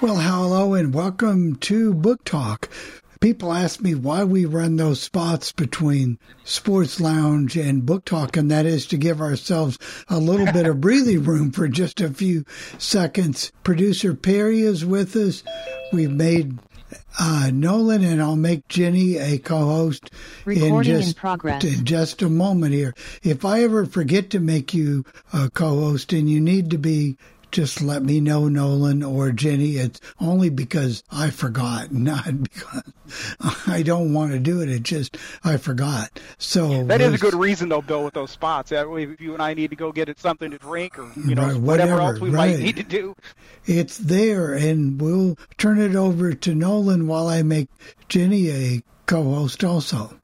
Well, hello and welcome to Book Talk. People ask me why we run those spots between Sports Lounge and Book Talk, and that is to give ourselves a little bit of breathing room for just a few seconds. Producer Perry is with us. We've made uh, Nolan and I'll make Jenny a co-host in just in progress. in just a moment here. If I ever forget to make you a co-host and you need to be, just let me know, Nolan or Jenny. It's only because I forgot, not because I don't want to do it. It just I forgot. So That is a good reason, though, Bill, with those spots. That way, if you and I need to go get it something to drink or you know Right, whatever, whatever, else we right. might need to do. It's there, and we'll turn it over to Nolan while I make Jenny a co-host also.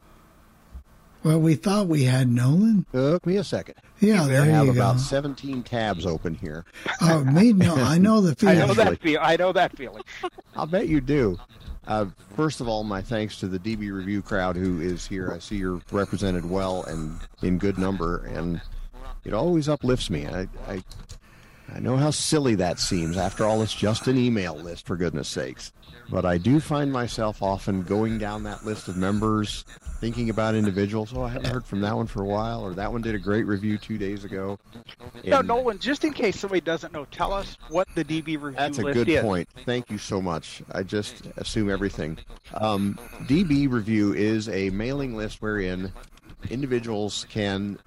Well, we thought we had Nolan. Took me a second. Yeah, I there have you go. about 17 tabs open here. Oh, me, no, I know the feeling. I know that feel. I know that feeling. I'll bet you do. Uh, first of all, my thanks to the DB Review crowd who is here. I see you're represented well and in good number, and it always uplifts me. I, I, I know how silly that seems. After all, it's just an email list, for goodness sakes. But I do find myself often going down that list of members, thinking about individuals. Oh, I haven't heard from that one for a while, or that one did a great review two days ago. No, Nolan, just in case somebody doesn't know, tell us what the DB review is. That's a good is. point. Thank you so much. I just assume everything. Um, DB Review is a mailing list wherein individuals can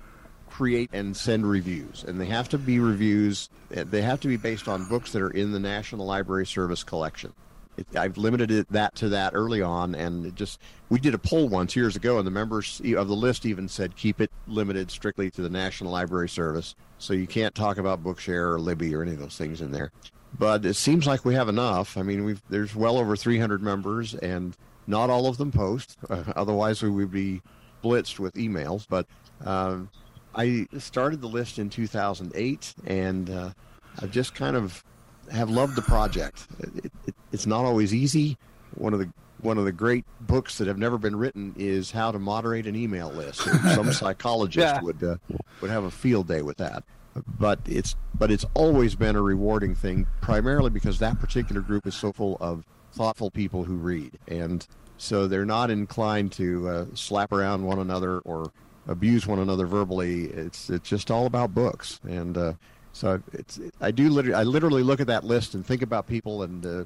create and send reviews, and they have to be reviews. They have to be based on books that are in the National Library Service collection. It, I've limited it, that to that early on, and just we did a poll once years ago, and the members of the list even said keep it limited strictly to the National Library Service, so you can't talk about Bookshare or Libby or any of those things in there. But it seems like we have enough. I mean, we've there's well over 300 members, and not all of them post. Uh, otherwise, we would be blitzed with emails. But um, I started the list in 2008, and uh, I've just kind of have loved the project. It, it, it's not always easy. One of the one of the great books that have never been written is How to Moderate an Email List. Some psychologist Yeah. would uh, would have a field day with that. But it's but it's always been a rewarding thing, primarily because that particular group is so full of thoughtful people who read, and so they're not inclined to uh, slap around one another or abuse one another verbally. It's it's just all about books, and uh, so it's I do literally I literally look at that list and think about people and uh,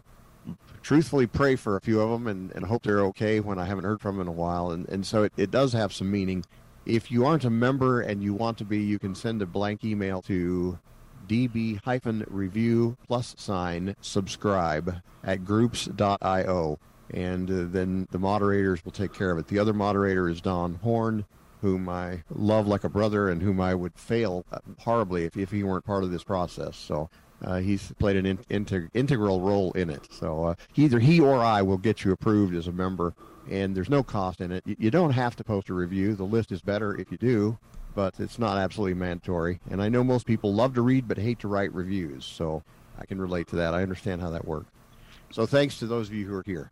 truthfully pray for a few of them and, and hope they're okay when I haven't heard from them in a while, and and so it, it does have some meaning. If you aren't a member and you want to be, you can send a blank email to db hyphen review plus sign subscribe at groups.io and uh, then the moderators will take care of it. The other moderator is Don Horn, whom I love like a brother and whom I would fail uh, horribly if, if he weren't part of this process. So uh, he's played an in, integ- integral role in it. So uh, either he or I will get you approved as a member, and there's no cost in it. You, you don't have to post a review. The list is better if you do, but it's not absolutely mandatory. And I know most people love to read but hate to write reviews, so I can relate to that. I understand how that works. So thanks to those of you who are here.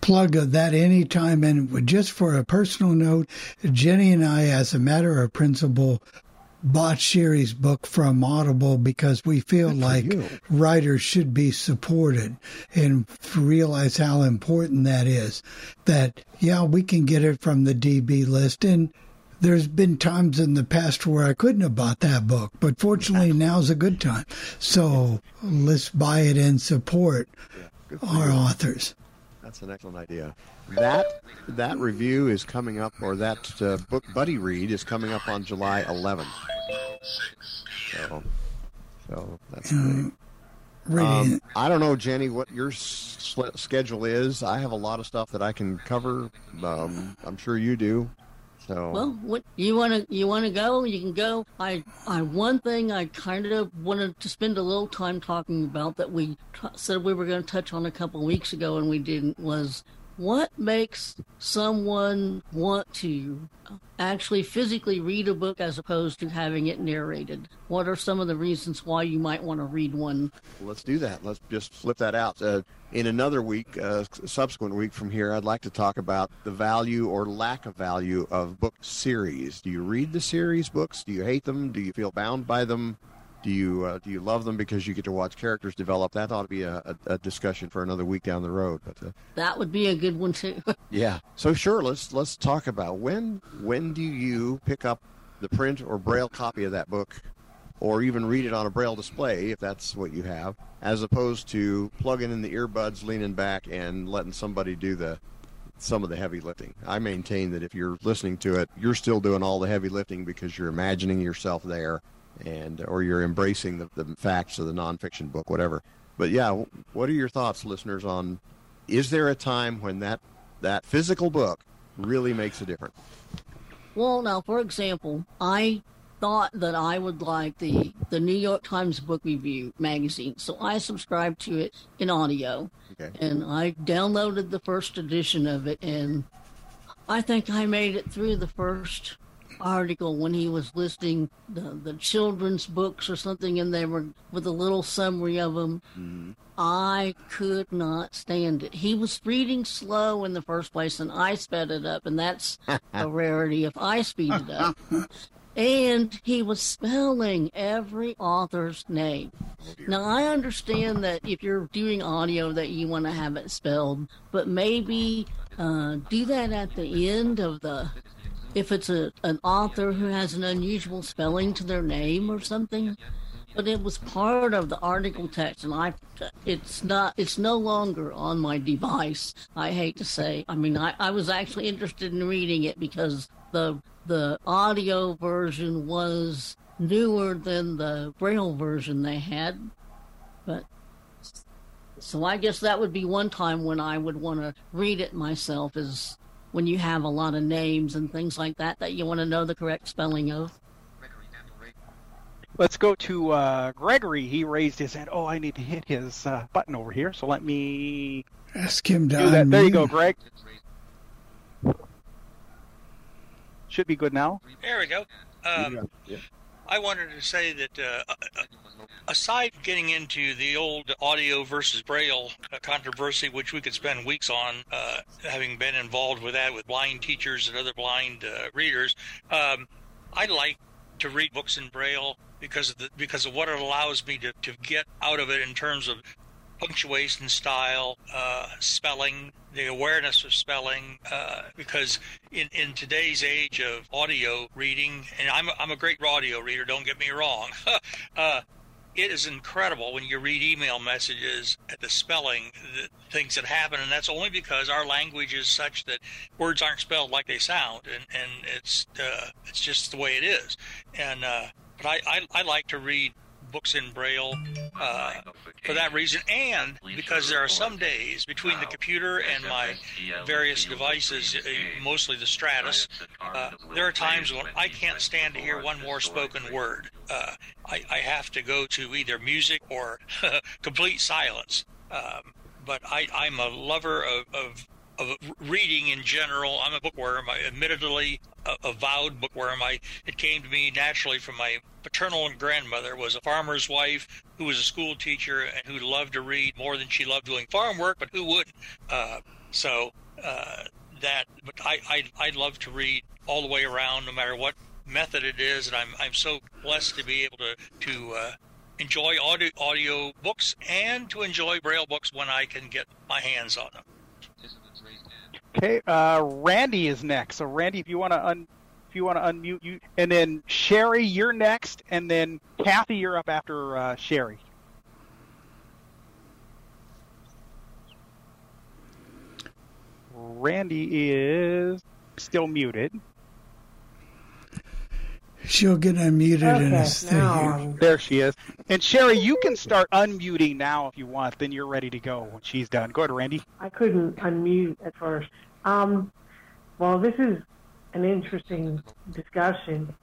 Plug that anytime. And just for a personal note, Jenny and I, as a matter of principle, bought Sherry's book from Audible because we feel Good like writers should be supported and realize how important that is. That, yeah, we can get it from the DB list. And there's been times in the past where I couldn't have bought that book, but fortunately now's a good time. So let's buy it and support our authors. That's an excellent idea. That that review is coming up, or that uh, book buddy read is coming up on July 11th. So, so that's great. Um, I don't know, Jenny, what your schedule is. I have a lot of stuff that I can cover. Um, I'm sure you do. So, Well, what you want to you want to go? You can go. I I one thing I kind of wanted to spend a little time talking about that we t- said we were going to touch on a couple weeks ago and we didn't was what makes someone want to actually physically read a book as opposed to having it narrated. What are some of the reasons why you might want to read one? let's do that. Let's just flip that out. Uh, in another week, uh, subsequent week from here, I'd like to talk about the value or lack of value of book series. Do you read the series books? Do you hate them? Do you feel bound by them? Do you uh, do you love them because you get to watch characters develop? That ought to be a, a, a discussion for another week down the road. But uh, That would be a good one too. yeah. So sure, let's let's talk about when when do you pick up the print or braille copy of that book, or even read it on a braille display if that's what you have, as opposed to plugging in the earbuds, leaning back, and letting somebody do the some of the heavy lifting. I maintain that if you're listening to it, you're still doing all the heavy lifting because you're imagining yourself there, and or you're embracing the, the facts of the nonfiction book, whatever. But yeah, what are your thoughts, listeners, on is there a time when that that physical book really makes a difference? Well, now, for example, I thought that I would like the the New York Times Book Review magazine, so I subscribed to it in audio, Okay. and I downloaded the first edition of it, and I think I made it through the first article when he was listing the, the children's books or something, and they were with a little summary of them. I could not stand it. He was reading slow in the first place, and I sped it up, and that's a rarity if I speed it up. And he was spelling every author's name. Now I understand that if you're doing audio that you want to have it spelled, but maybe uh, do that at the end of the if it's a an author who has an unusual spelling to their name or something. But it was part of the article text, and I it's not it's no longer on my device. I hate to say. I mean, I, I was actually interested in reading it because the the audio version was newer than the braille version they had, but so I guess that would be one time when I would want to read it myself is when you have a lot of names and things like that that you want to know the correct spelling of. Let's go to uh, Gregory. He raised his hand. Oh, I need to hit his uh, button over here. So let me Ask him to do that. There you go, Greg. Should be good now. There we go. Um, Yeah. I wanted to say that uh, aside getting into the old audio versus braille uh, controversy, which we could spend weeks on, uh, having been involved with that with blind teachers and other blind uh, readers, um, I like to read books in braille because of the, because of what it allows me to, to get out of it in terms of punctuation style, uh, spelling, the awareness of spelling, uh, because in, in today's age of audio reading, and I'm, I'm a great audio reader, don't get me wrong, uh, it is incredible when you read email messages at the spelling, the things that happen, and that's only because our language is such that words aren't spelled like they sound, and, and it's uh, it's just the way it is. And uh, but I, I, I like to read books in braille uh, for that reason, and because there are some days between the computer and my various devices, uh, mostly the Stratus, uh, there are times when I can't stand to hear one more spoken word. Uh, I, I have to go to either music or complete silence. Um, but I, I'm a lover of, of of reading in general. I'm a bookworm. I admittedly a, avowed bookworm. I it came to me naturally from my paternal grandmother was a farmer's wife who was a school teacher and who loved to read more than she loved doing farm work, but who wouldn't? Uh, so uh, that, but I, I I love to read all the way around, no matter what method it is, and I'm I'm so blessed to be able to to uh, enjoy audio audio books and to enjoy braille books when I can get my hands on them. Okay, uh, Randy is next. So Randy, if you want to un, if you want to unmute you, and then Sherry, you're next, and then Kathy, you're up after uh, Sherry. Randy is still muted. She'll get unmuted in a Okay, thing now here. I'm- There she is. And Sherry, you can start unmuting now if you want. Then you're ready to go when she's done. Go ahead, Randy. I couldn't unmute at first. Um, well, this is an interesting discussion.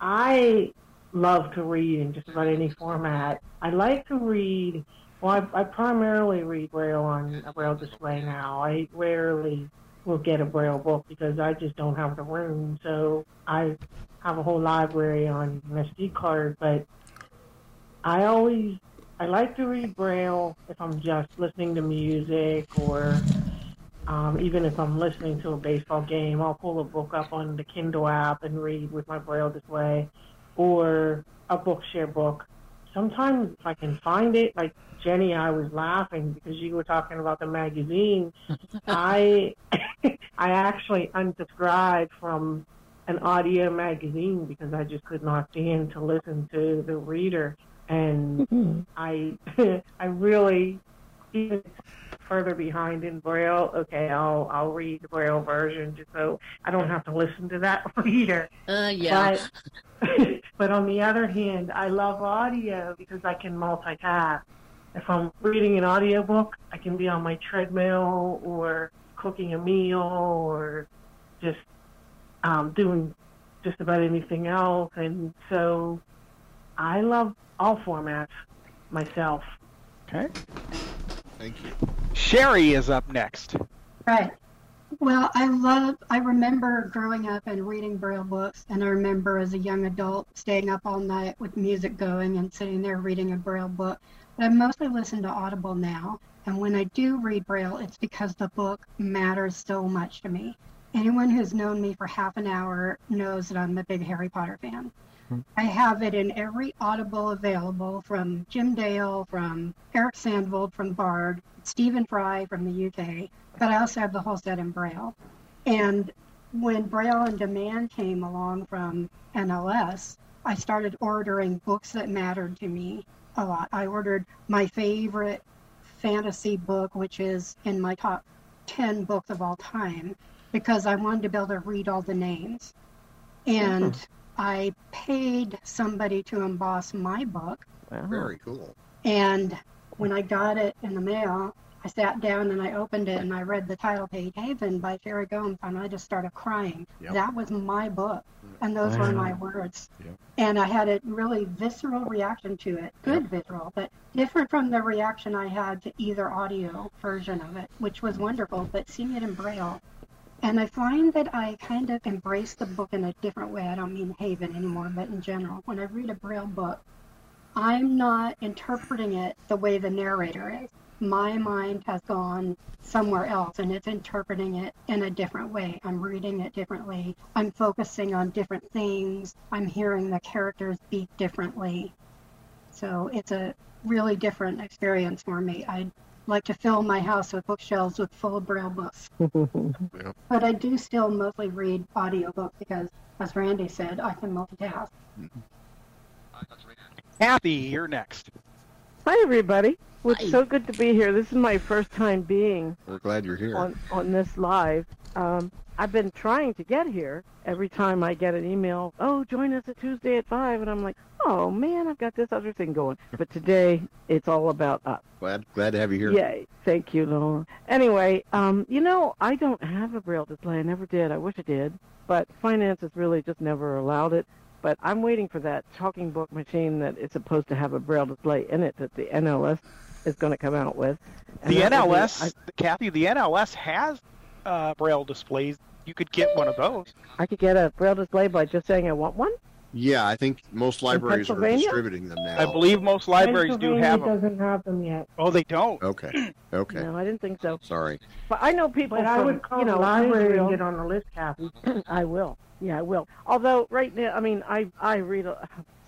I love to read in just about any format. I like to read. Well, I, I primarily read Braille on a Braille display now. I rarely will get a Braille book because I just don't have the room. So I have a whole library on an SD card, but I always I like to read Braille if I'm just listening to music or um, even if I'm listening to a baseball game. I'll pull a book up on the Kindle app and read with my Braille display or a Bookshare book. sometimes if I can find it, like Jenny, I was laughing because you were talking about the magazine. I I actually unsubscribed from an audio magazine because I just could not stand to listen to the reader, and I I really even further behind in Braille. Okay, I'll I'll read the Braille version just so I don't have to listen to that reader. Uh, yeah. But, but on the other hand, I love audio because I can multitask. If I'm reading an audiobook, I can be on my treadmill or cooking a meal or just um, doing just about anything else. And so I love all formats myself. Okay. Thank you. Sherry is up next. Right. Well, I love, I remember growing up and reading Braille books, and I remember as a young adult staying up all night with music going and sitting there reading a Braille book. But I mostly listen to Audible now, and when I do read Braille, it's because the book matters so much to me. Anyone who's known me for half an hour knows that I'm a big Harry Potter fan. Hmm. I have it in every Audible available from Jim Dale, from Eric Sandvold from Bard, Stephen Fry from the UK, but I also have the whole set in Braille. And when Braille on Demand came along from NLS, I started ordering books that mattered to me a lot. I ordered my favorite fantasy book, which is in my top 10 books of all time, because I wanted to be able to read all the names. And hmm. I paid somebody to emboss my book. Very cool. And when I got it in the mail, I sat down and I opened it and I read the title page, Haven by Sherry Gomes, and I just started crying. Yep. That was my book, and those were my words. Yep. And I had a really visceral reaction to it, good visceral, but different from the reaction I had to either audio version of it, which was wonderful, but seeing it in Braille. And I find that I kind of embrace the book in a different way. I don't mean Haven anymore, but in general. When I read a Braille book, I'm not interpreting it the way the narrator is. My mind has gone somewhere else and it's interpreting it in a different way. I'm reading it differently. I'm focusing on different things. I'm hearing the characters speak differently. So it's a really different experience for me. I'd like to fill my house with bookshelves with full Braille books. But I do still mostly read audiobooks because, as Randy said, I can multitask. Kathy, you're next. Hi, everybody. Well, Hi. It's so good to be here. This is my first time being We're glad you're here. on, on this live. Um, I've been trying to get here every time I get an email, oh, join us at Tuesday at 5. And I'm like, oh, man, I've got this other thing going. But today, it's all about us. Glad glad to have you here. Yay. Thank you, Lola. Anyway, um, you know, I don't have a Braille display. I never did. I wish I did. But finance has really just never allowed it. But I'm waiting for that talking book machine that is supposed to have a Braille display in it that the NLS is going to come out with. And The that will be- NLS, I, Kathy, the NLS has uh, Braille displays. You could get one of those. I could get a Braille display by just saying I want one. Yeah, I think most libraries are distributing them now. I believe most libraries do have them. doesn't have them yet. Oh, they don't. Okay. Okay. No, I didn't think so. Sorry. But I know people But I would call you know, the library and get on the list, Kathy. I will. Yeah, I will. Although right now, I mean, I I read uh,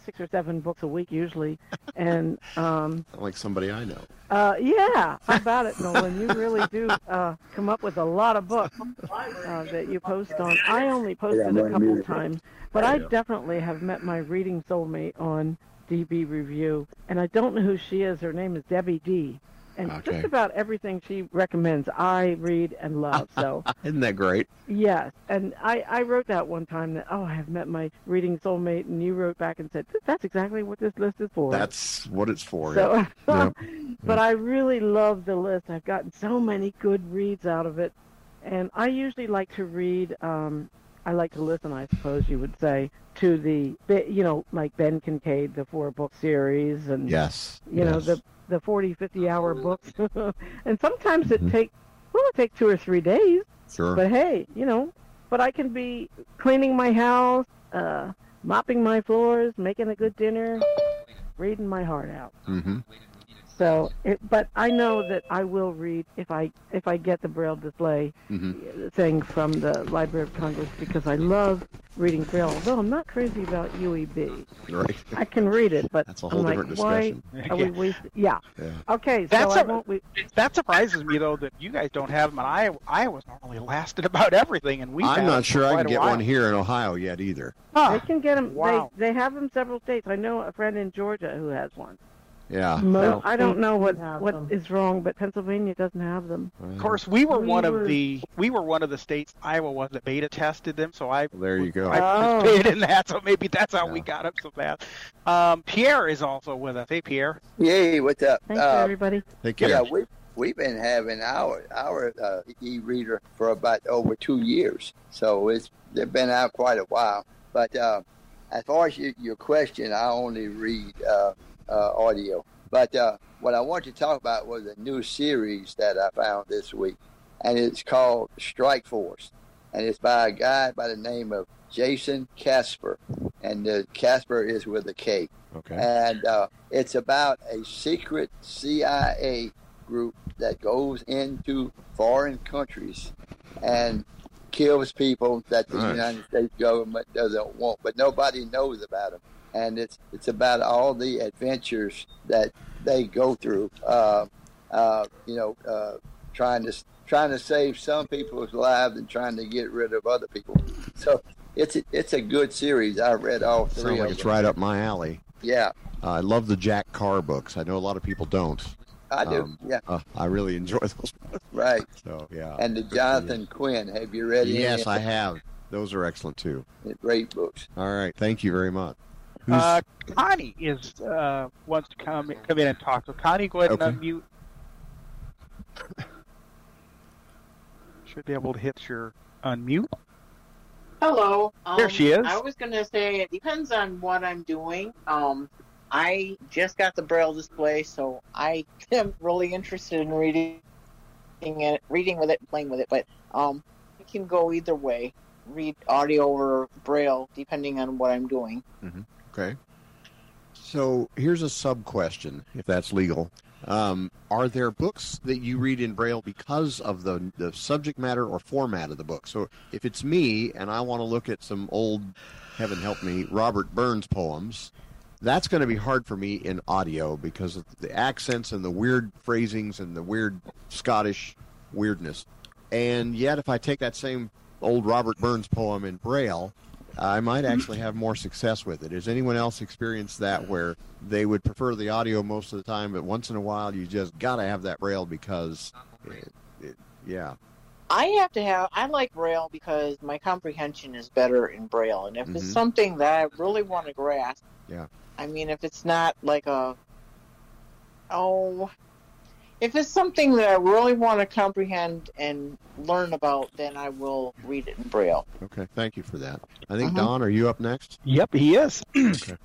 six or seven books a week usually, and um, like somebody I know. uh, yeah, how about it, Nolan? You really do uh, come up with a lot of books uh, that you post on. I only posted a couple times, but I definitely have met my reading soulmate on DB Review, and I don't know who she is. Her name is Debbie D. And Okay. just about everything she recommends, I read and love. So Isn't that great? Yes, and I, I wrote that one time that oh I have met my reading soulmate, and you wrote back and said that's exactly what this list is for. That's what it's for. so, yeah. but I really love the list. I've gotten so many good reads out of it, and I usually like to read. Um, I like to listen, I suppose you would say, to the you know like Ben Kincaid, the four book series, and Yes. you know the the 40, 50 hour books, and sometimes it Mhm. take well it take two or three days. Sure. But hey, you know, but I can be cleaning my house, uh, mopping my floors, making a good dinner, reading my heart out. mm-hmm. So, it, but I know that I will read if I if I get the Braille display Mhm. thing from the Library of Congress because I love reading Braille. Although I'm not crazy about UEB, Right. I can read it, but That's a I'm whole like, different why discussion. are we wasting? Yeah. Yeah. Okay, That's so I a- won't. Re- That surprises me though that you guys don't have them. And Iowa, Iowa's normally lasted about everything, and we. I'm not sure I can get one here in Ohio yet either. they can get them. Wow. They they have them several states. I know a friend in Georgia who has one. Yeah. So I don't know what have what them. is wrong, but Pennsylvania doesn't have them. Of course, we were We one were- of the we were one of the states Iowa was that beta tested them, so I There you go. I Oh. in that. So maybe that's how we got them so fast. Um, Pierre is also with us. Hey, Pierre. Yay, what's up? Thanks, Uh, everybody. Thank you. yeah, we we've been having our our uh, e-reader for about over two years, so it's they've been out quite a while. But uh, as far as your, your question, I only read uh, uh, audio. But uh, what I want to talk about was a new series that I found this week, and it's called Strike Force, and it's by a guy by the name of Jason Kasper, and uh, Kasper is with a K Okay. and uh, it's about a secret CIA group that goes into foreign countries and kills people that the Nice. United States government doesn't want, but nobody knows about them. And it's it's about all the adventures that they go through. Uh, uh, you know, uh, trying to trying to save some people's lives and trying to get rid of other people. So it's a, it's a good series. I read all three Sounds like it's them. right up my alley. Yeah, Uh, I love the Jack Carr books. I know a lot of people don't. I do. Um, yeah, Uh, I really enjoy those. Books. Right. So yeah. And the for Jonathan Quinn. Have you read Yes, I have. Those are excellent too. Great books. All right. Thank you very much. Who's, Uh, Connie is uh, wants to come come in and talk. So Connie, go ahead Okay. and unmute. Should be able to hit your unmute. Hello. Um, There she is. I was going to say it depends on what I'm doing. Um, I just got the braille display, so I am really interested in reading it, reading with it, and playing with it. But um, I can go either way. Read audio or braille, depending on what I'm doing. Okay. So here's a sub question, if that's legal. Um, are there books that you read in Braille because of the the subject matter or format of the book? So if it's me and I want to look at some old, heaven help me, Robert Burns poems, that's going to be hard for me in audio because of the accents and the weird phrasings and the weird Scottish weirdness. And yet, if I take that same old Robert Burns poem in Braille, I might actually have more success with it. Has anyone else experienced that where they would prefer the audio most of the time, but once in a while you just got to have that Braille because, it, it, yeah. I have to have. I like braille because my comprehension is better in braille, and if Mhm. it's something that I really want to grasp, Yeah. I mean, if it's not like a, oh, if it's something that I really want to comprehend and learn about, then I will read it in braille. Okay, thank you for that. I think, Mhm. Don, are you up next? Yep, he is.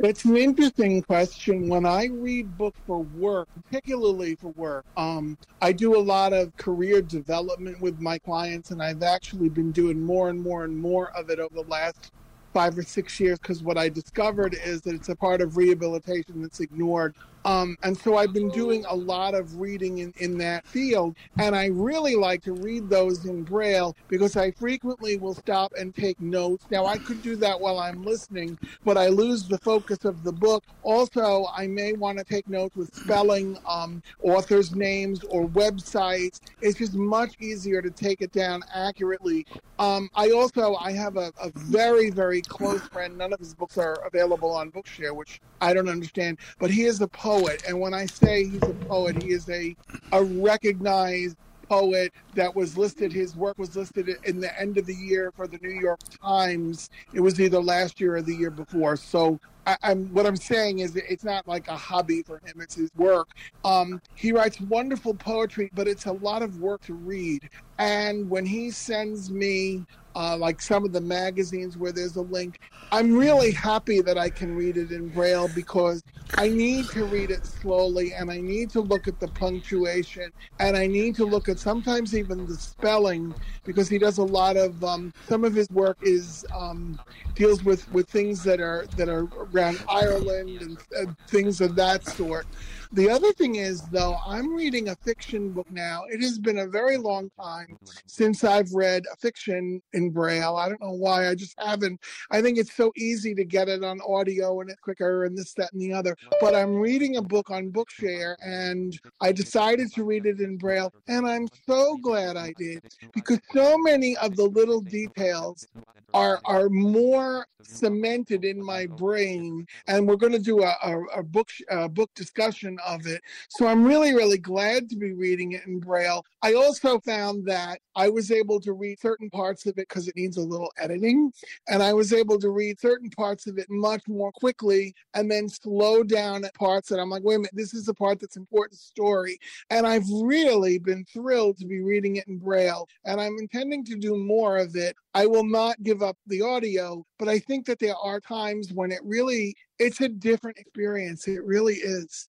It's an interesting question. When I read books for work, particularly for work, um, I do a lot of career development with my clients, and I've actually been doing more and more and more of it over the last five or six years because what I discovered is that it's a part of rehabilitation that's ignored. Um, and so I've been doing a lot of reading in, in that field, and I really like to read those in Braille because I frequently will stop and take notes. Now, I could do that while I'm listening, but I lose the focus of the book. Also, I may want to take notes with spelling, um, authors' names, or websites. It's just much easier to take it down accurately. Um, I also I have a, a very very close friend. None of his books are available on Bookshare, which I don't understand. But he is a poet, and when I say he's a poet, he is a a recognized poet that was listed. His work was listed in the end of the year for the New York Times. It was either last year or the year before. So I, I'm what I'm saying is it's not like a hobby for him; it's his work. Um, he writes wonderful poetry, but it's a lot of work to read. And when he sends me uh, like some of the magazines where there's a link, I'm really happy that I can read it in Braille because I need to read it slowly and I need to look at the punctuation and I need to look at sometimes even the spelling because he does a lot of um, some of his work is um, deals with with things that are that are around Ireland and, and things of that sort. The other thing is, though, I'm reading a fiction book now. It has been a very long time since I've read a fiction in Braille. I don't know why. I just haven't. I think it's so easy to get it on audio and it's quicker and this, that, and the other. But I'm reading a book on Bookshare and I decided to read it in Braille. And I'm so glad I did because so many of the little details are are more cemented in my brain and we're going to do a, a, a book a book discussion of it. So i'm really really glad to be reading it in braille. I also found that i was able to read certain parts of it because it needs a little editing and i was able to read certain parts of it much more quickly and then slow down at parts that i'm like wait a minute this is the part that's important story and i've really been thrilled to be reading it in braille and i'm intending to do more of it. I will not give up the audio but i think that there are times when it really it's a different experience it really is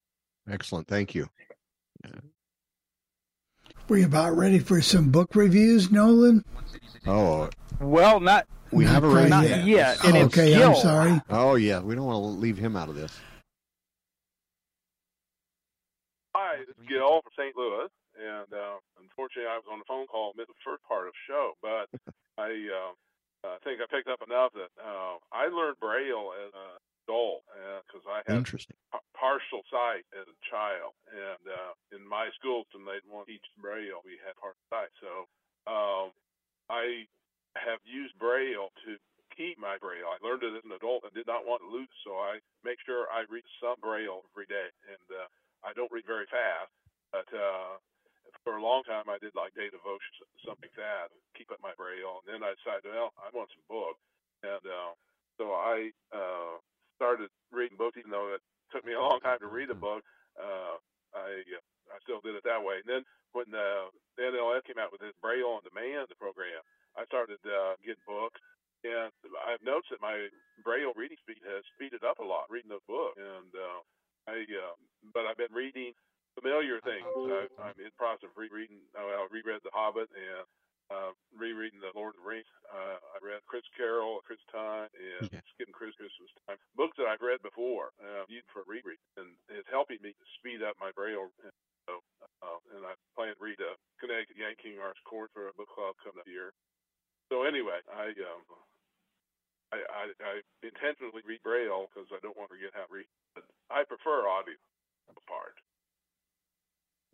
Excellent. Thank you. We're about ready for some book reviews, Nolan. Oh, Well, not we have a quite not yet. yet. And Oh, it's okay, I'm sorry. Oh yeah, we don't want to leave him out of this. Hi, this is Gil from St. Louis, and uh, unfortunately, I was on the phone call mid the first part of the show, but I uh, uh, think I picked up enough that uh, I learned Braille as an adult because I had Interesting. partial sight as a child, and uh, in my schools, when they want to teach Braille, we had partial sight. So um, I have used Braille to keep my Braille. I learned it as an adult and did not want to lose, so I make sure I read some Braille every day, and uh, I don't read very fast, but uh, for a long time I did like day devotions, something like that, keep up my Braille, and then I decided, well, I want some books, and uh, so I uh, started reading books, even though it took me a long time to read a book. Uh, I uh, I still did it that way. And then when the, the NLF came out with this Braille on Demand program, I started uh, getting books, and I've noticed that my Braille reading speed has speeded up a lot reading those books. And uh, I, uh, but I've been reading familiar things. I, I'm in the process of rereading. Uh, I reread The Hobbit and uh, rereading The Lord of the Rings. Uh, I read Chris Carroll, Chris Time, and Yeah. Skipping Chris Christmas Time. Books that I've read before, uh, for reread, and it's helping me to speed up my Braille. And so, uh, and I plan to read a Connecticut Yankee Arts Court for a book club coming up here. So anyway, I um, I, I, I intentionally read Braille because I don't want to forget how to read. But I prefer audio part.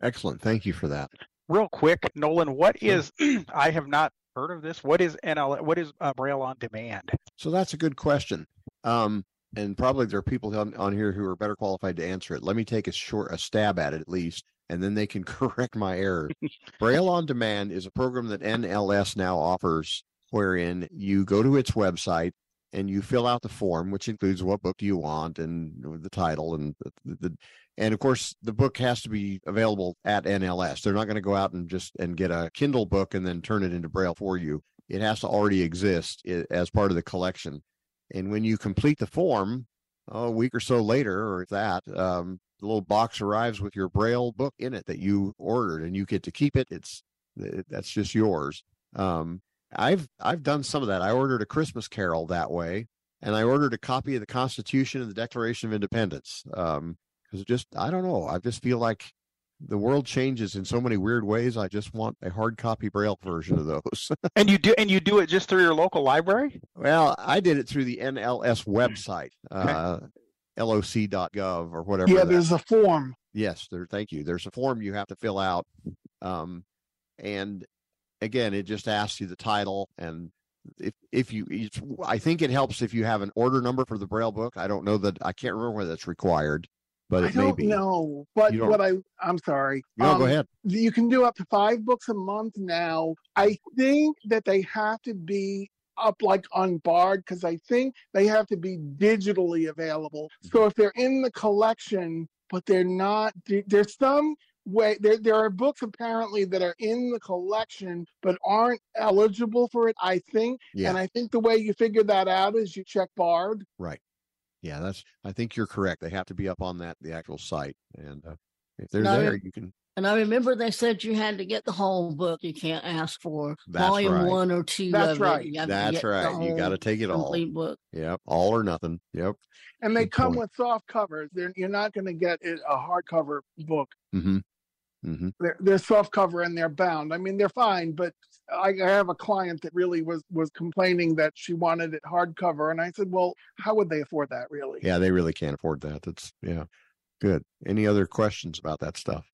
Excellent. Thank you for that. Real quick, Nolan, what Sure. is? I have not heard of this. What is NL? What is uh, Braille on Demand? So that's a good question. Um, and probably there are people on, on here who are better qualified to answer it. Let me take a short a stab at it at least, and then they can correct my errors. Braille on Demand is a program that NLS now offers, wherein you go to its website and you fill out the form, which includes what book do you want and the title and the, the and of course the book has to be available at NLS. They're not going to go out and just and get a Kindle book and then turn it into Braille for you. It has to already exist as part of the collection. And when you complete the form, oh, a week or so later, or that, um, the little box arrives with your Braille book in it that you ordered, and you get to keep it. It's that's just yours. Um, I've I've done some of that. I ordered a Christmas Carol that way, and I ordered a copy of the Constitution and the Declaration of Independence. Um, because just I don't know. I just feel like the world changes in so many weird ways. I just want a hard copy Braille version of those. And you do and you do it just through your local library? Well, I did it through the NLS website, uh, loc.gov or whatever. yeah that- there's a form yes, there. Thank you. There's a form you have to fill out, um, and again, it just asks you the title and if if you, it's, I think it helps if you have an order number for the Braille book. I don't know that I can't remember whether that's required, but i don't know but don't- what i i'm sorry No, go Um, ahead. you can do up to five books a month now. I think that they have to be up like on Bard because I think they have to be digitally available. So if they're in the collection, but they're not, there's some way there there are books apparently that are in the collection but aren't eligible for it. I think, Yeah. and I think the way you figure that out is you check Bard. Right. Yeah, that's. I think you're correct. They have to be up on that the actual site, and uh, if they're Now, there, you can. And I remember they said you had to get the whole book. You can't ask for That's volume right. one or two. That's of right. It. You That's right. You got to take it all. complete book. Yep. All or nothing. Yep. And they Good come point. with soft covers. They're, you're not going to get it, a hardcover book. Mm-hmm. Mm-hmm. They're, they're soft cover and they're bound. I mean, they're fine, but I, I have a client that really was was complaining that she wanted it hardcover, and I said, "Well, how would they afford that, really?" Yeah, they really can't afford that. That's yeah. Good. Any other questions about that stuff?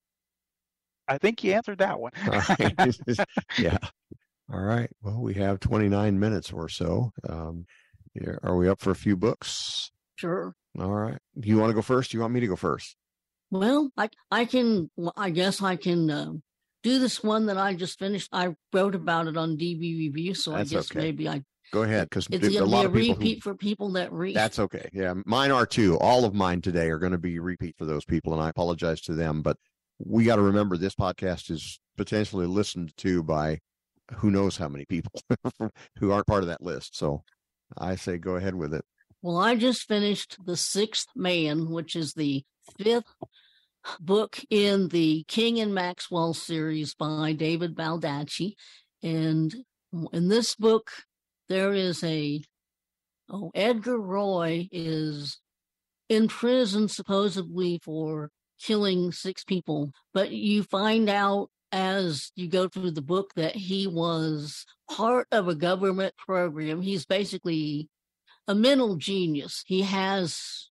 I think you answered that one. All right. yeah. All right. Well, we have 29 minutes or so. Um, are we up for a few books? Sure. All right. Do you want to go first? Do you want me to go first? Well, I I can. I guess I can uh, do this one that I just finished. I wrote about it on DB Review, so That's I guess okay. maybe I. Go ahead, because It's going to be a of people. who- repeat for people that read. That's okay. Yeah, mine are too. All of mine today are going to be repeat for those people, and I apologize to them. But we got to remember this podcast is potentially listened to by who knows how many people who aren't part of that list. So I say go ahead with it. Well, I just finished The Sixth Man, which is the fifth book in the King and Maxwell series by David Baldacci. And in this book, there is a, oh, Edgar Roy is in prison supposedly for killing six people, but you find out as you go through the book that he was part of a government program. He's basically a mental genius. He has,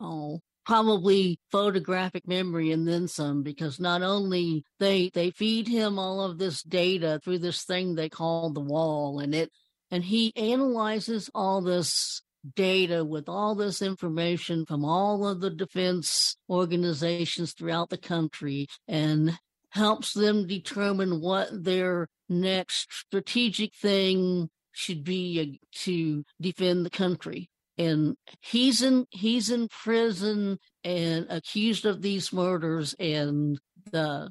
oh, probably photographic memory and then some because not only they they feed him all of this data through this thing they call the wall and it and he analyzes all this data with all this information from all of the defense organizations throughout the country and helps them determine what their next strategic thing should be uh, to defend the country and he's in he's in prison and accused of these murders and the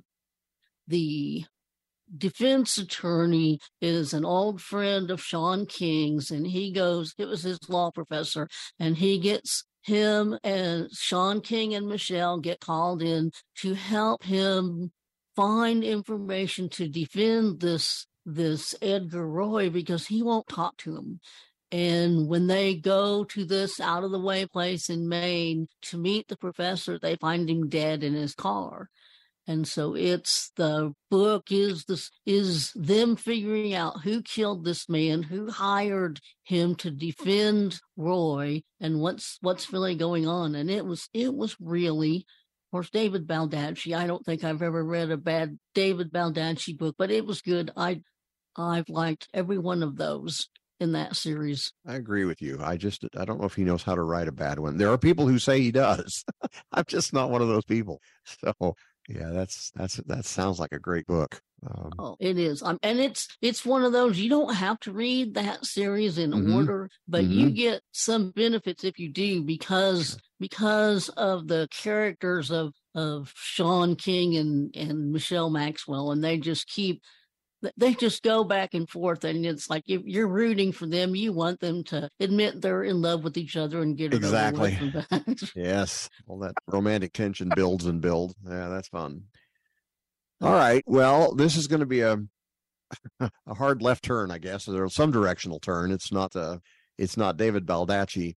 the defense attorney is an old friend of Sean King's and he goes it was his law professor and he gets him and Sean King and Michelle get called in to help him find information to defend this this Edgar Roy because he won't talk to him. And when they go to this out of the way place in Maine to meet the professor, they find him dead in his car. And so it's the book is this is them figuring out who killed this man, who hired him to defend Roy, and what's what's really going on. And it was it was really of course, David Baldacci. I don't think I've ever read a bad David Baldacci book, but it was good. I I've liked every one of those in that series. I agree with you. I just I don't know if he knows how to write a bad one. There are people who say he does. I'm just not one of those people. So yeah, that's that's that sounds like a great book. Um, Oh, it is. Um, and it's it's one of those you don't have to read that series in Mhm. order, but you Mhm. get some benefits if you do because because of the characters of of Sean King and and Michelle Maxwell, and they just keep they just go back and forth, and it's like if you're rooting for them, you want them to admit they're in love with each other and get it Exactly. over with. and that. Yes, all that romantic tension builds and builds. Yeah, that's fun. All right. Well, this is going to be a a hard left turn, I guess. There's some directional turn. It's not uh it's not David Baldacci.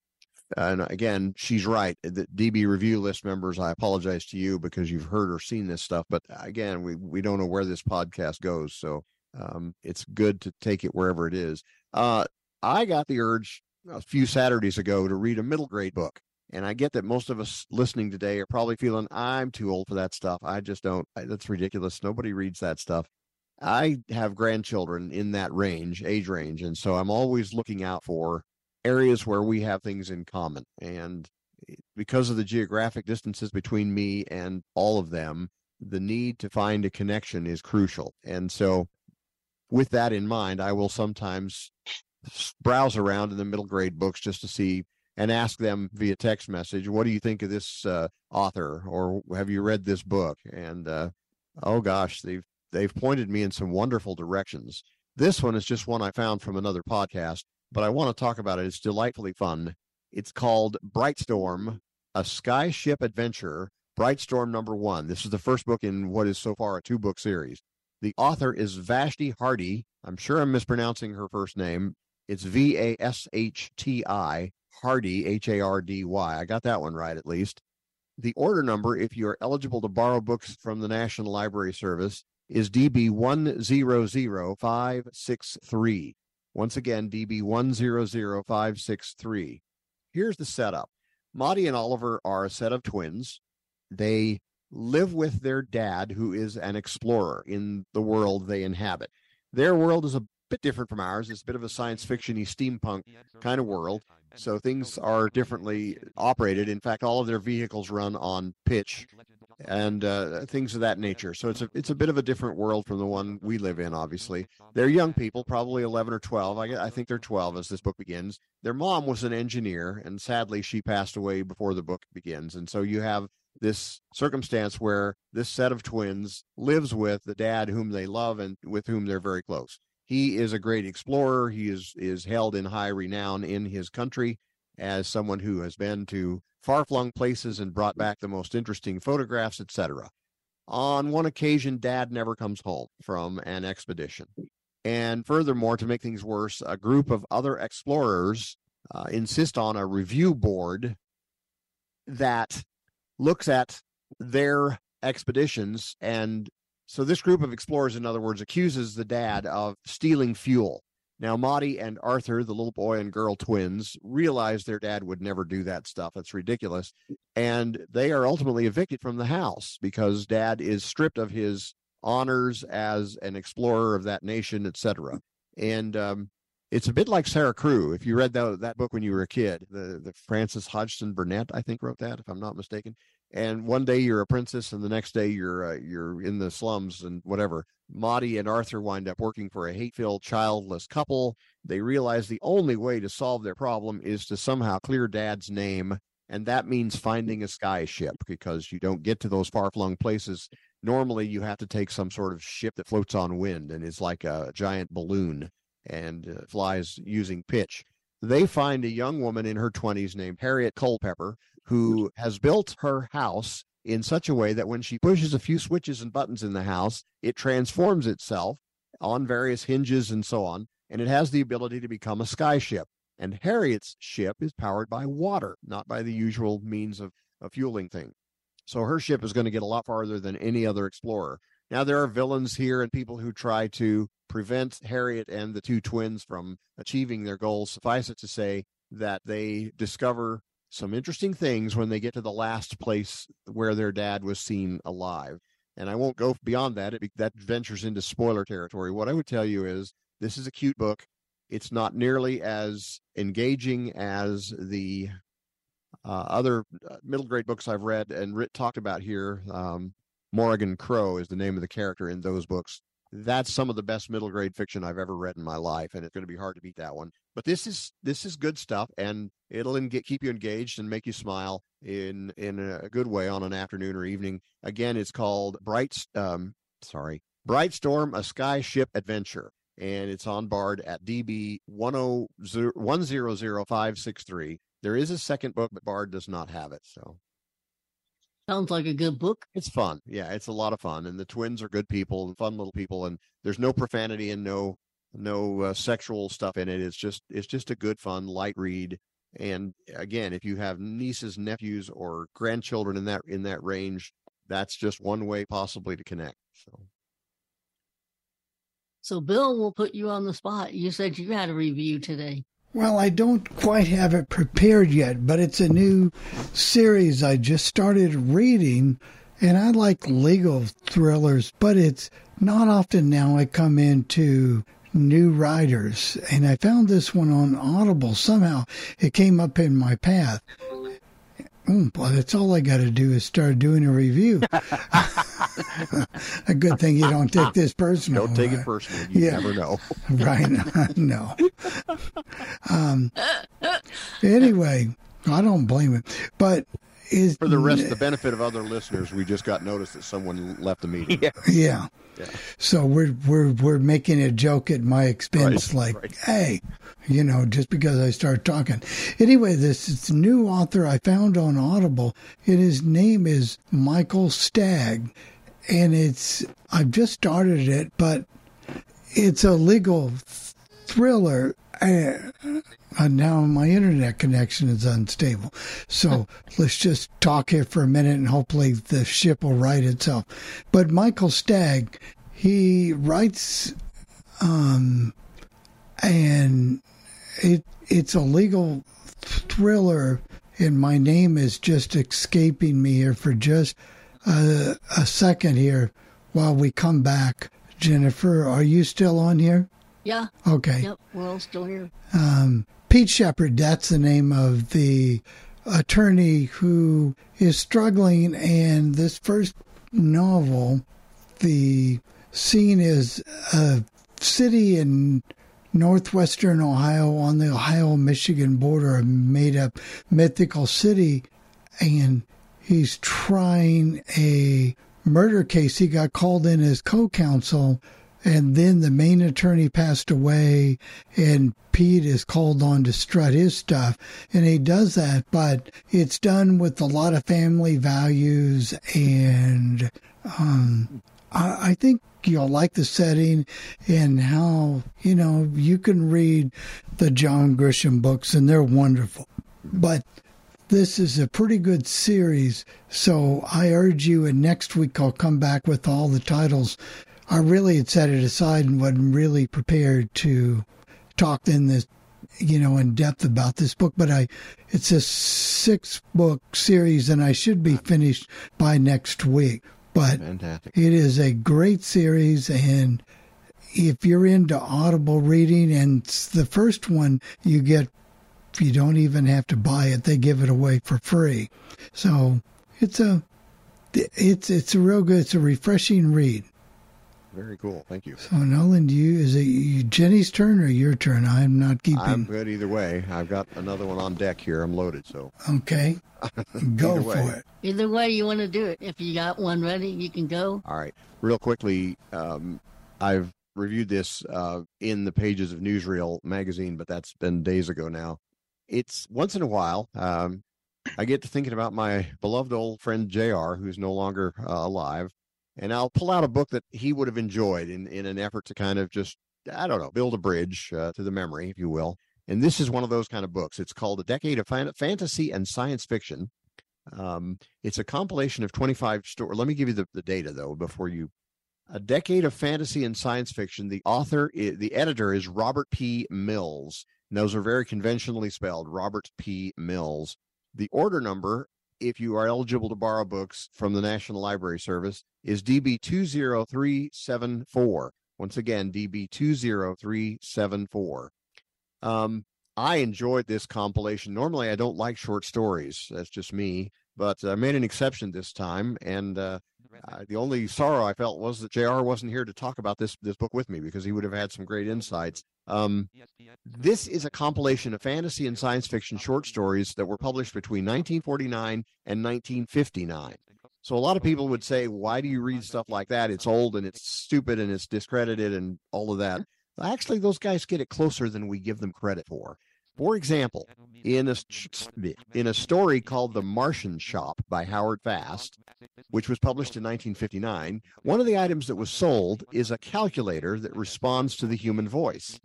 And again, she's right. The DB review list members, I apologize to you because you've heard or seen this stuff. But again, we we don't know where this podcast goes, so um, it's good to take it wherever it is. Uh, I got the urge a few Saturdays ago to read a middle grade book. And I get that most of us listening today are probably feeling I'm too old for that stuff. I just don't. I, that's ridiculous. Nobody reads that stuff. I have grandchildren in that range, age range, and so I'm always looking out for areas where we have things in common. And because of the geographic distances between me and all of them, the need to find a connection is crucial. And so, with that in mind, I will sometimes browse around in the middle grade books just to see and ask them via text message, "What do you think of this uh, author?" or "Have you read this book?" And uh, oh gosh, they've they've pointed me in some wonderful directions. This one is just one I found from another podcast, but I want to talk about it. It's delightfully fun. It's called Brightstorm: A Skyship Adventure Brightstorm number one. This is the first book in what is so far a two book series. The author is Vashti Hardy. I'm sure I'm mispronouncing her first name. It's V A S H T I, Hardy, H A R D Y. I got that one right at least. The order number, if you are eligible to borrow books from the National Library Service, is DB 100563. Once again, DB 100563. Here's the setup Maudie and Oliver are a set of twins. They live with their dad, who is an explorer in the world they inhabit. Their world is a bit different from ours. It's a bit of a science fiction steampunk kind of world. So things are differently operated. In fact, all of their vehicles run on pitch and uh, things of that nature. So it's a it's a bit of a different world from the one we live in. Obviously, they're young people, probably eleven or twelve. I, I think they're twelve as this book begins. Their mom was an engineer, and sadly, she passed away before the book begins. And so you have this circumstance where this set of twins lives with the dad whom they love and with whom they're very close. He is a great explorer. He is is held in high renown in his country as someone who has been to far flung places and brought back the most interesting photographs, etc. On one occasion, dad never comes home from an expedition. And furthermore, to make things worse, a group of other explorers uh, insist on a review board that looks at their expeditions. And so this group of explorers, in other words, accuses the dad of stealing fuel now, Maudie and Arthur, the little boy and girl twins, realize their dad would never do that stuff. It's ridiculous. And they are ultimately evicted from the house because dad is stripped of his honors as an explorer of that nation, etc. And um, it's a bit like Sara Crewe. If you read that, that book when you were a kid, the, the Frances Hodgson Burnett, I think, wrote that, if I'm not mistaken and one day you're a princess and the next day you're uh, you're in the slums and whatever. Maudie and arthur wind up working for a hate-filled childless couple. They realize the only way to solve their problem is to somehow clear dad's name and that means finding a sky ship because you don't get to those far-flung places. Normally you have to take some sort of ship that floats on wind and is like a giant balloon and uh, flies using pitch. They find a young woman in her 20s named harriet culpepper who has built her house in such a way that when she pushes a few switches and buttons in the house, it transforms itself on various hinges and so on, and it has the ability to become a skyship. And Harriet's ship is powered by water, not by the usual means of, a fueling thing. So her ship is going to get a lot farther than any other explorer. Now there are villains here and people who try to prevent Harriet and the two twins from achieving their goals. Suffice it to say that they discover some interesting things when they get to the last place where their dad was seen alive. And I won't go beyond that. It, that ventures into spoiler territory. What I would tell you is this is a cute book. It's not nearly as engaging as the uh, other uh, middle grade books I've read and writ, talked about here. Um, Morrigan Crow is the name of the character in those books that's some of the best middle grade fiction I've ever read in my life, and it's going to be hard to beat that one. But this is this is good stuff, and it'll en- keep you engaged and make you smile in in a good way on an afternoon or evening. Again, it's called Bright um, sorry Brightstorm: A Sky Ship Adventure, and it's on Bard at DB one zero oh one zero zero five six three. There is a second book, but Bard does not have it. So Sounds like a good book. It's fun. Yeah, it's a lot of fun, and the twins are good people and fun little people, and there's no profanity and no no uh, sexual stuff in it. It's just it's just a good fun light read. And again, if you have nieces, nephews, or grandchildren in that in that range, that's just one way possibly to connect. So. So, Bill, we'll put you on the spot. You said you had a review today. Well, I don't quite have it prepared yet, but it's a new series I just started reading, and I like legal thrillers, but it's not often now I come into new writers, and I found this one on Audible. Somehow it came up in my path. Mm, well, that's all I got to do is start doing a review. a good thing you don't take this personal. Don't take it personal. You yeah. never know. right. no. Um, anyway, I don't blame him. But is for the rest, the benefit of other listeners, we just got notice that someone left the meeting. Yeah. yeah. So we're we're we're making a joke at my expense, Right, like, right. hey, you know, just because I start talking. Anyway, this is new author I found on Audible, and his name is Michael Stagg, and it's I've just started it, but it's a legal thriller. Uh, uh, now my internet connection is unstable, so let's just talk here for a minute, and hopefully the ship will right itself. But Michael Stagg, he writes, um, and it it's a legal thriller, and my name is just escaping me here for just a, a second here while we come back. Jennifer, are you still on here? Yeah. Okay. Yep. We're all still here. Um, Pete Shepherd, that's the name of the attorney who is struggling. And this first novel, the scene is a city in northwestern Ohio on the Ohio Michigan border, a made up mythical city. And he's trying a murder case. He got called in as co counsel and then the main attorney passed away and Pete is called on to strut his stuff and he does that but it's done with a lot of family values and um, I, I think you'll like the setting and how you know you can read the John Grisham books and they're wonderful but this is a pretty good series so I urge you and next week I'll come back with all the titles I really had set it aside and wasn't really prepared to talk in this, you know, in depth about this book. But I, it's a six book series, and I should be finished by next week. But Fantastic. it is a great series, and if you're into audible reading, and the first one you get, you don't even have to buy it; they give it away for free. So it's a, it's it's a real good, it's a refreshing read. Very cool. Thank you. So Nolan, do you is it Jenny's turn or your turn? I'm not keeping. I'm good either way. I've got another one on deck here. I'm loaded, so Okay, go for way. it. Either way you want to do it. If you got one ready, you can go. All right. Real quickly, um, I've reviewed this uh, in the pages of Newsreel magazine, but that's been days ago now. It's once in a while, um, I get to thinking about my beloved old friend JR, who's no longer uh, alive, and I'll pull out a book that he would have enjoyed in, in an effort to kind of just, I don't know, build a bridge uh, to the memory, if you will. And this is one of those kind of books. It's called A Decade of Fan- Fantasy and Science Fiction. Um, it's a compilation of 25 stories. Let me give you the, the data, though, before you. A Decade of Fantasy and Science Fiction. The author, i- the editor is Robert P. Mills. And those are very conventionally spelled Robert P. Mills. The order number, if you are eligible to borrow books from the National Library Service, is DB 20374. Once again, DB 20374. Um, I enjoyed this compilation. Normally, I don't like short stories. That's just me. But I made an exception this time, and uh, uh, the only sorrow I felt was that Jr. wasn't here to talk about this this book with me because he would have had some great insights. Um, this is a compilation of fantasy and science fiction short stories that were published between 1949 and 1959. So a lot of people would say, "Why do you read stuff like that? It's old and it's stupid and it's discredited and all of that." Actually, those guys get it closer than we give them credit for. For example, in a in a story called "The Martian Shop" by Howard Fast, which was published in 1959, one of the items that was sold is a calculator that responds to the human voice.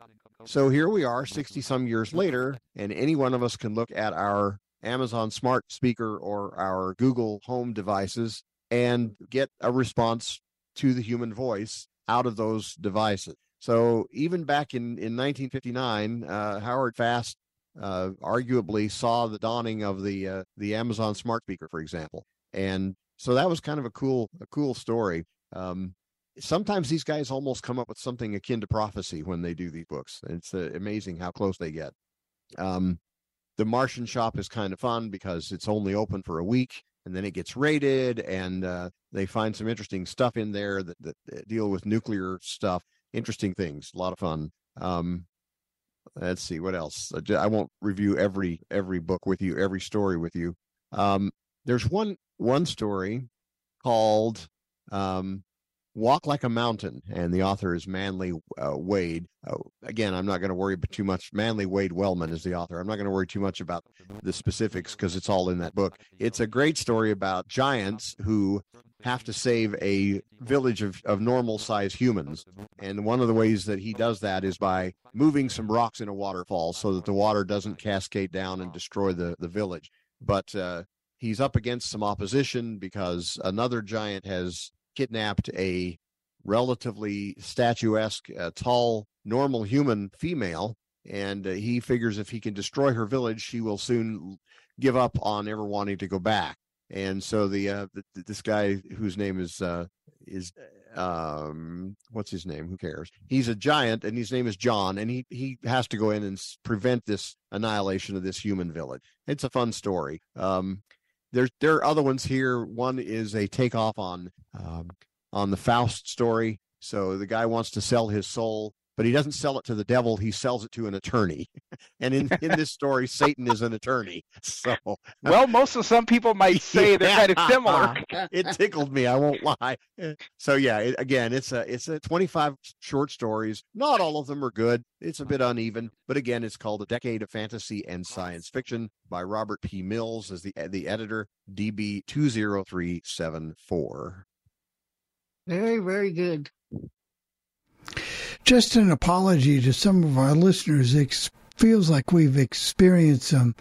So here we are, 60 some years later, and any one of us can look at our Amazon smart speaker or our Google Home devices and get a response to the human voice out of those devices. So even back in, in 1959, uh, Howard Fast uh, arguably saw the dawning of the uh, the Amazon smart speaker, for example, and so that was kind of a cool a cool story. Um, sometimes these guys almost come up with something akin to prophecy when they do these books. It's uh, amazing how close they get. Um, the Martian shop is kind of fun because it's only open for a week and then it gets raided and uh, they find some interesting stuff in there that, that, that deal with nuclear stuff. Interesting things, a lot of fun. Um, let's see what else. I won't review every every book with you, every story with you. Um, there's one one story called um, Walk Like a Mountain, and the author is Manly uh, Wade. Uh, again, I'm not going to worry too much. Manly Wade Wellman is the author. I'm not going to worry too much about the specifics because it's all in that book. It's a great story about giants who have to save a village of, of normal sized humans. And one of the ways that he does that is by moving some rocks in a waterfall so that the water doesn't cascade down and destroy the, the village. But uh, he's up against some opposition because another giant has kidnapped a relatively statuesque, uh, tall, normal human female. And uh, he figures if he can destroy her village, she will soon give up on ever wanting to go back. And so the, uh, the this guy whose name is uh, is um what's his name who cares he's a giant and his name is john and he he has to go in and prevent this annihilation of this human village it's a fun story um there's there are other ones here. One is a takeoff on um, on the Faust story. So the guy wants to sell his soul, but he doesn't sell it to the devil. He sells it to an attorney. and in in this story, Satan is an attorney. So well, most of some people might say yeah. they're kind of similar. it tickled me. I won't lie. So yeah, it, again, it's a it's a 25 short stories. Not all of them are good. It's a bit uneven, but again, it's called A Decade of Fantasy and Science Fiction by Robert P. Mills as the the editor, DB 20374. Very, very good. Just an apology to some of our listeners. It feels like we've experienced some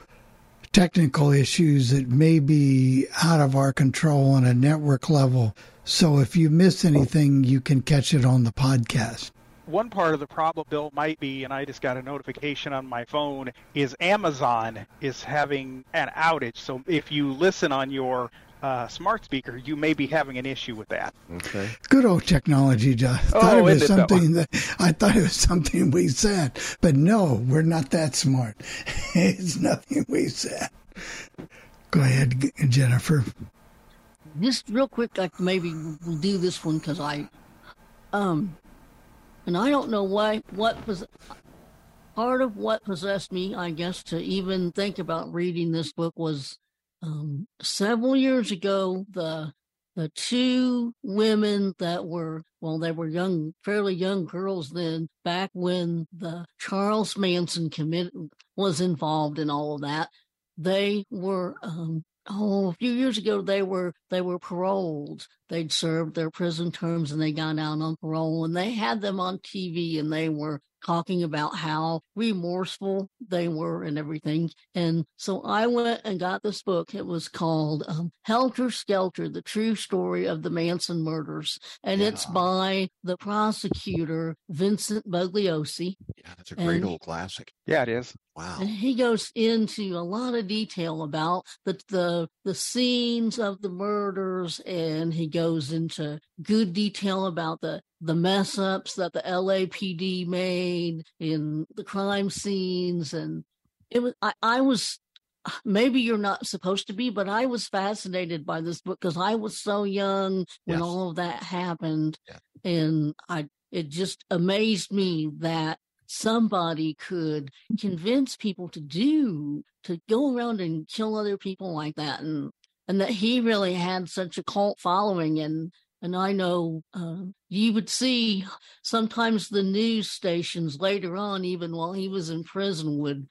technical issues that may be out of our control on a network level. So if you miss anything, you can catch it on the podcast one part of the problem, Bill, might be, and I just got a notification on my phone, is Amazon is having an outage. So if you listen on your uh, smart speaker, you may be having an issue with that. Okay. Good old technology. I thought oh, it was something that I thought it was something we said, but no, we're not that smart. it's nothing we said. Go ahead, Jennifer. Just real quick, I maybe we'll do this one because I, um, and I don't know why, what was part of what possessed me, I guess, to even think about reading this book was um, several years ago, the the two women that were well they were young fairly young girls then back when the charles manson committee was involved in all of that they were um, oh, a few years ago they were they were paroled. They'd served their prison terms and they got out on parole and they had them on TV and they were talking about how remorseful they were and everything. And so I went and got this book. It was called um, Helter Skelter, The True Story of the Manson Murders. And yeah. it's by the prosecutor, Vincent Bugliosi. Yeah, that's a great and, old classic. Yeah, it is. Wow. And he goes into a lot of detail about the, the the scenes of the murders and he goes into good detail about the the mess ups that the LAPD made in the crime scenes and it was I, I was maybe you're not supposed to be but I was fascinated by this book because I was so young when yes. all of that happened yeah. and I it just amazed me that somebody could convince people to do to go around and kill other people like that and and that he really had such a cult following and and I know uh, you would see sometimes the news stations later on, even while he was in prison, would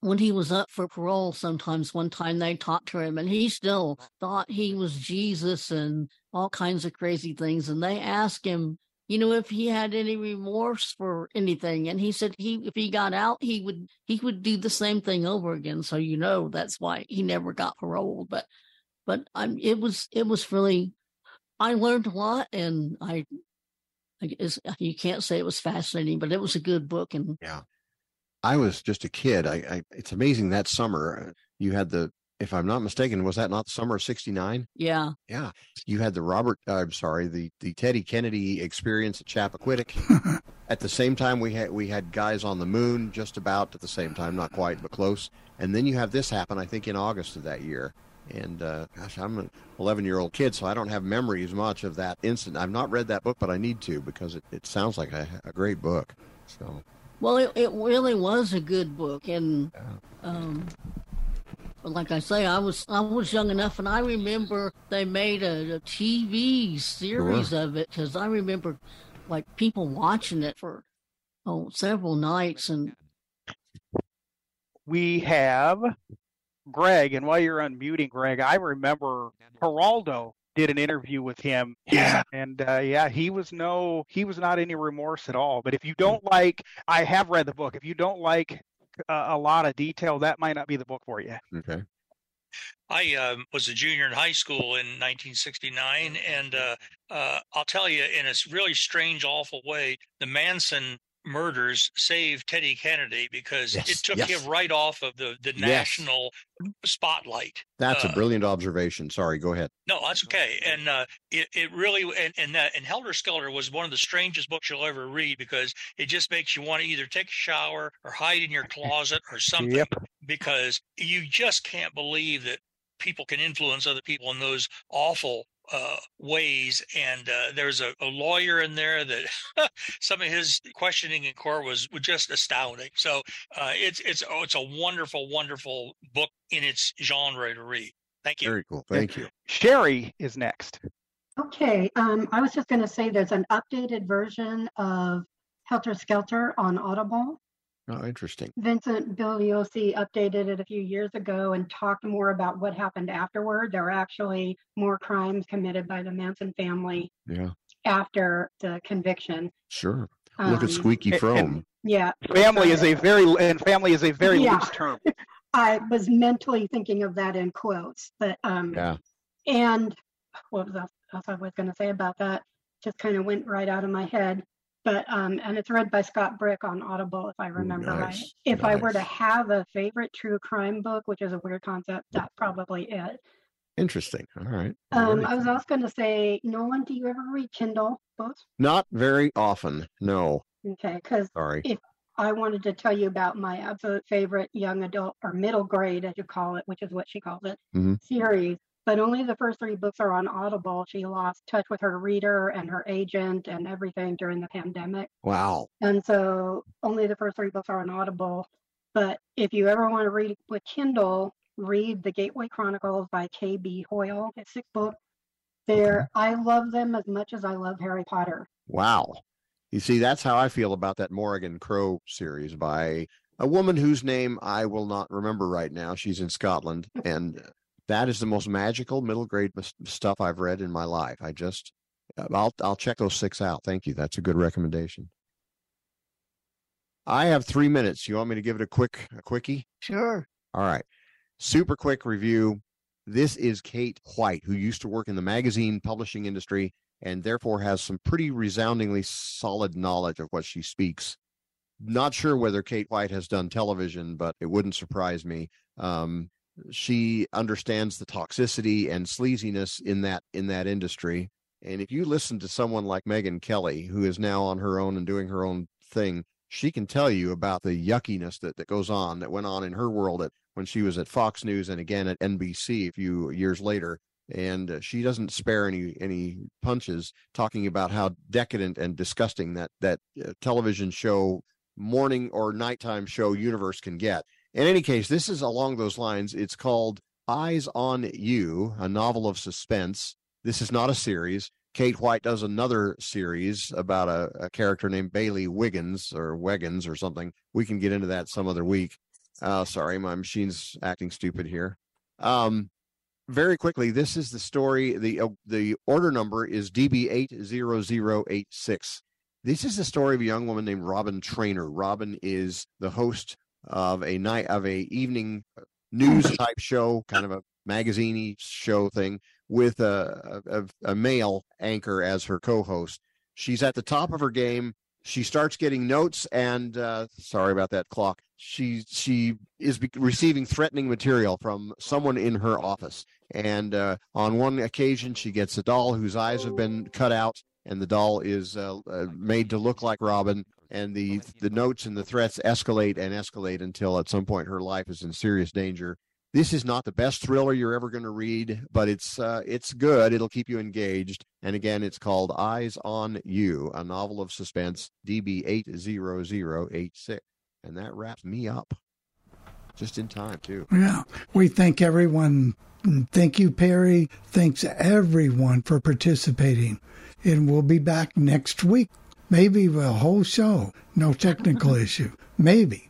when he was up for parole, sometimes one time they talked to him and he still thought he was Jesus and all kinds of crazy things. And they asked him, you know, if he had any remorse for anything. And he said he if he got out, he would he would do the same thing over again. So you know that's why he never got paroled. But but I'm it was it was really I learned a lot and I I guess you can't say it was fascinating, but it was a good book and yeah. I was just a kid. I, I it's amazing that summer uh, you had the if I'm not mistaken, was that not the summer of '69? Yeah, yeah. You had the Robert, uh, I'm sorry, the the Teddy Kennedy experience at Chappaquiddick. at the same time, we had we had guys on the moon, just about at the same time, not quite, but close. And then you have this happen, I think, in August of that year. And uh, gosh, I'm an 11 year old kid, so I don't have memories much of that incident. I've not read that book, but I need to because it, it sounds like a, a great book. So. Well, it, it really was a good book, and yeah. um, But like I say, I was I was young enough, and I remember they made a, a TV series Sure. of it because I remember like people watching it for oh several nights, and we have Greg, and while you're unmuting Greg, I remember Geraldo did an interview with him. Yeah. And uh, yeah, he was no, he was not any remorse at all. But if you don't like, I have read the book. If you don't like uh, a lot of detail, that might not be the book for you. Okay. I um, was a junior in high school in 1969, and uh, uh, I'll tell you, in a really strange, awful way, the Manson murders saved Teddy Kennedy because Yes, it took yes. him right off of the, the Yes. national spotlight. That's a Uh, brilliant observation. Sorry, go ahead. No, that's okay. And uh, it, it really and and that and Helter Skelter was one of the strangest books you'll ever read because it just makes you want to either take a shower or hide in your closet or something Yep. because you just can't believe that people can influence other people in those awful uh, ways. And uh, there's a, a lawyer in there that some of his questioning in court was, was just astounding. So uh, it's it's oh, it's a wonderful, wonderful book in its genre to read. Thank you. Very cool. Thank you. Sherry is next. Okay, um, I was just going to say there's an updated version of Helter Skelter on Audible. Oh, interesting. Vincent Bugliosi updated it a few years ago and talked more about what happened afterward. There were actually more crimes committed by the Manson family Yeah, after the conviction. sure. Look at Um, Squeaky and- Fromme. Yeah, Family is a very and family is a very Yeah. loose term. I was mentally thinking of that in quotes, but um, Yeah. and what was else, else I was going to say about that? Just kind of went right out of my head. But um, and it's read by Scott Brick on Audible, if I remember right. nice, If I were to have a favorite true crime book, which is a weird concept, that's probably it. Interesting. All right. Um, I was also going to say, Nolan, do you ever read Kindle books? Not very often. No. Okay, because Sorry. if I wanted to tell you about my absolute favorite young adult or middle grade, as you call it, which is what she calls it, Mhm. series, but only the first three books are on Audible. She lost touch with her reader and her agent and everything during the pandemic. Wow. And so only the first three books are on Audible. But if you ever want to read with Kindle, read The Gateway Chronicles by K.B. Hoyle. It's six books. There, mm-hmm. I love them as much as I love Harry Potter. Wow. You see, that's how I feel about that Morrigan Crow series by a woman whose name I will not remember right now. She's in Scotland. And that is the most magical middle grade stuff I've read in my life. I just, I'll, I'll check those six out. Thank you. That's a good recommendation. I have three minutes. You want me to give it a quick, a quickie? sure. All right. Super quick review. This is Kate White, who used to work in the magazine publishing industry and therefore has some pretty resoundingly solid knowledge of what she speaks. Not sure whether Kate White has done television, but it wouldn't surprise me. Um, she understands the toxicity and sleaziness in that in that industry. And if you listen to someone like Megyn Kelly, who is now on her own and doing her own thing, she can tell you about the yuckiness that, that goes on that went on in her world at when she was at Fox News and again at NBC a few years later. And uh, she doesn't spare any any punches talking about how decadent and disgusting that that uh, television show morning or nighttime show universe can get. In any case, this is along those lines. It's called Eyes on You, a novel of suspense. This is not a series. Kate White does another series about a, a character named Bailey Wiggins or Wiggins or something. We can get into that some other week. Uh, sorry, my machine's acting stupid here. Um, very quickly, this is the story. the uh, The order number is DB eight zero zero eight six. This is the story of a young woman named Robin Trainer. Robin is the host of a night of a evening news type show, kind of a magazine show thing, with a, a a male anchor as her co-host. She's at the top of her game. She starts getting notes, and uh, sorry about that clock. She she is be- receiving threatening material from someone in her office. And uh, on one occasion, she gets a doll whose eyes have been cut out, and the doll is uh, uh, made to look like Robin. And the the notes and the threats escalate and escalate until at some point her life is in serious danger. This is not the best thriller you're ever going to read, but it's uh, it's good. It'll keep you engaged. And again, it's called Eyes on You, a novel of suspense, DB eight zero zero eight six. And that wraps me up. just in time too. Yeah, we thank everyone. Thank you, Perry. Thanks everyone for participating. And we'll be back next week. Maybe a whole show. No technical issue. Maybe.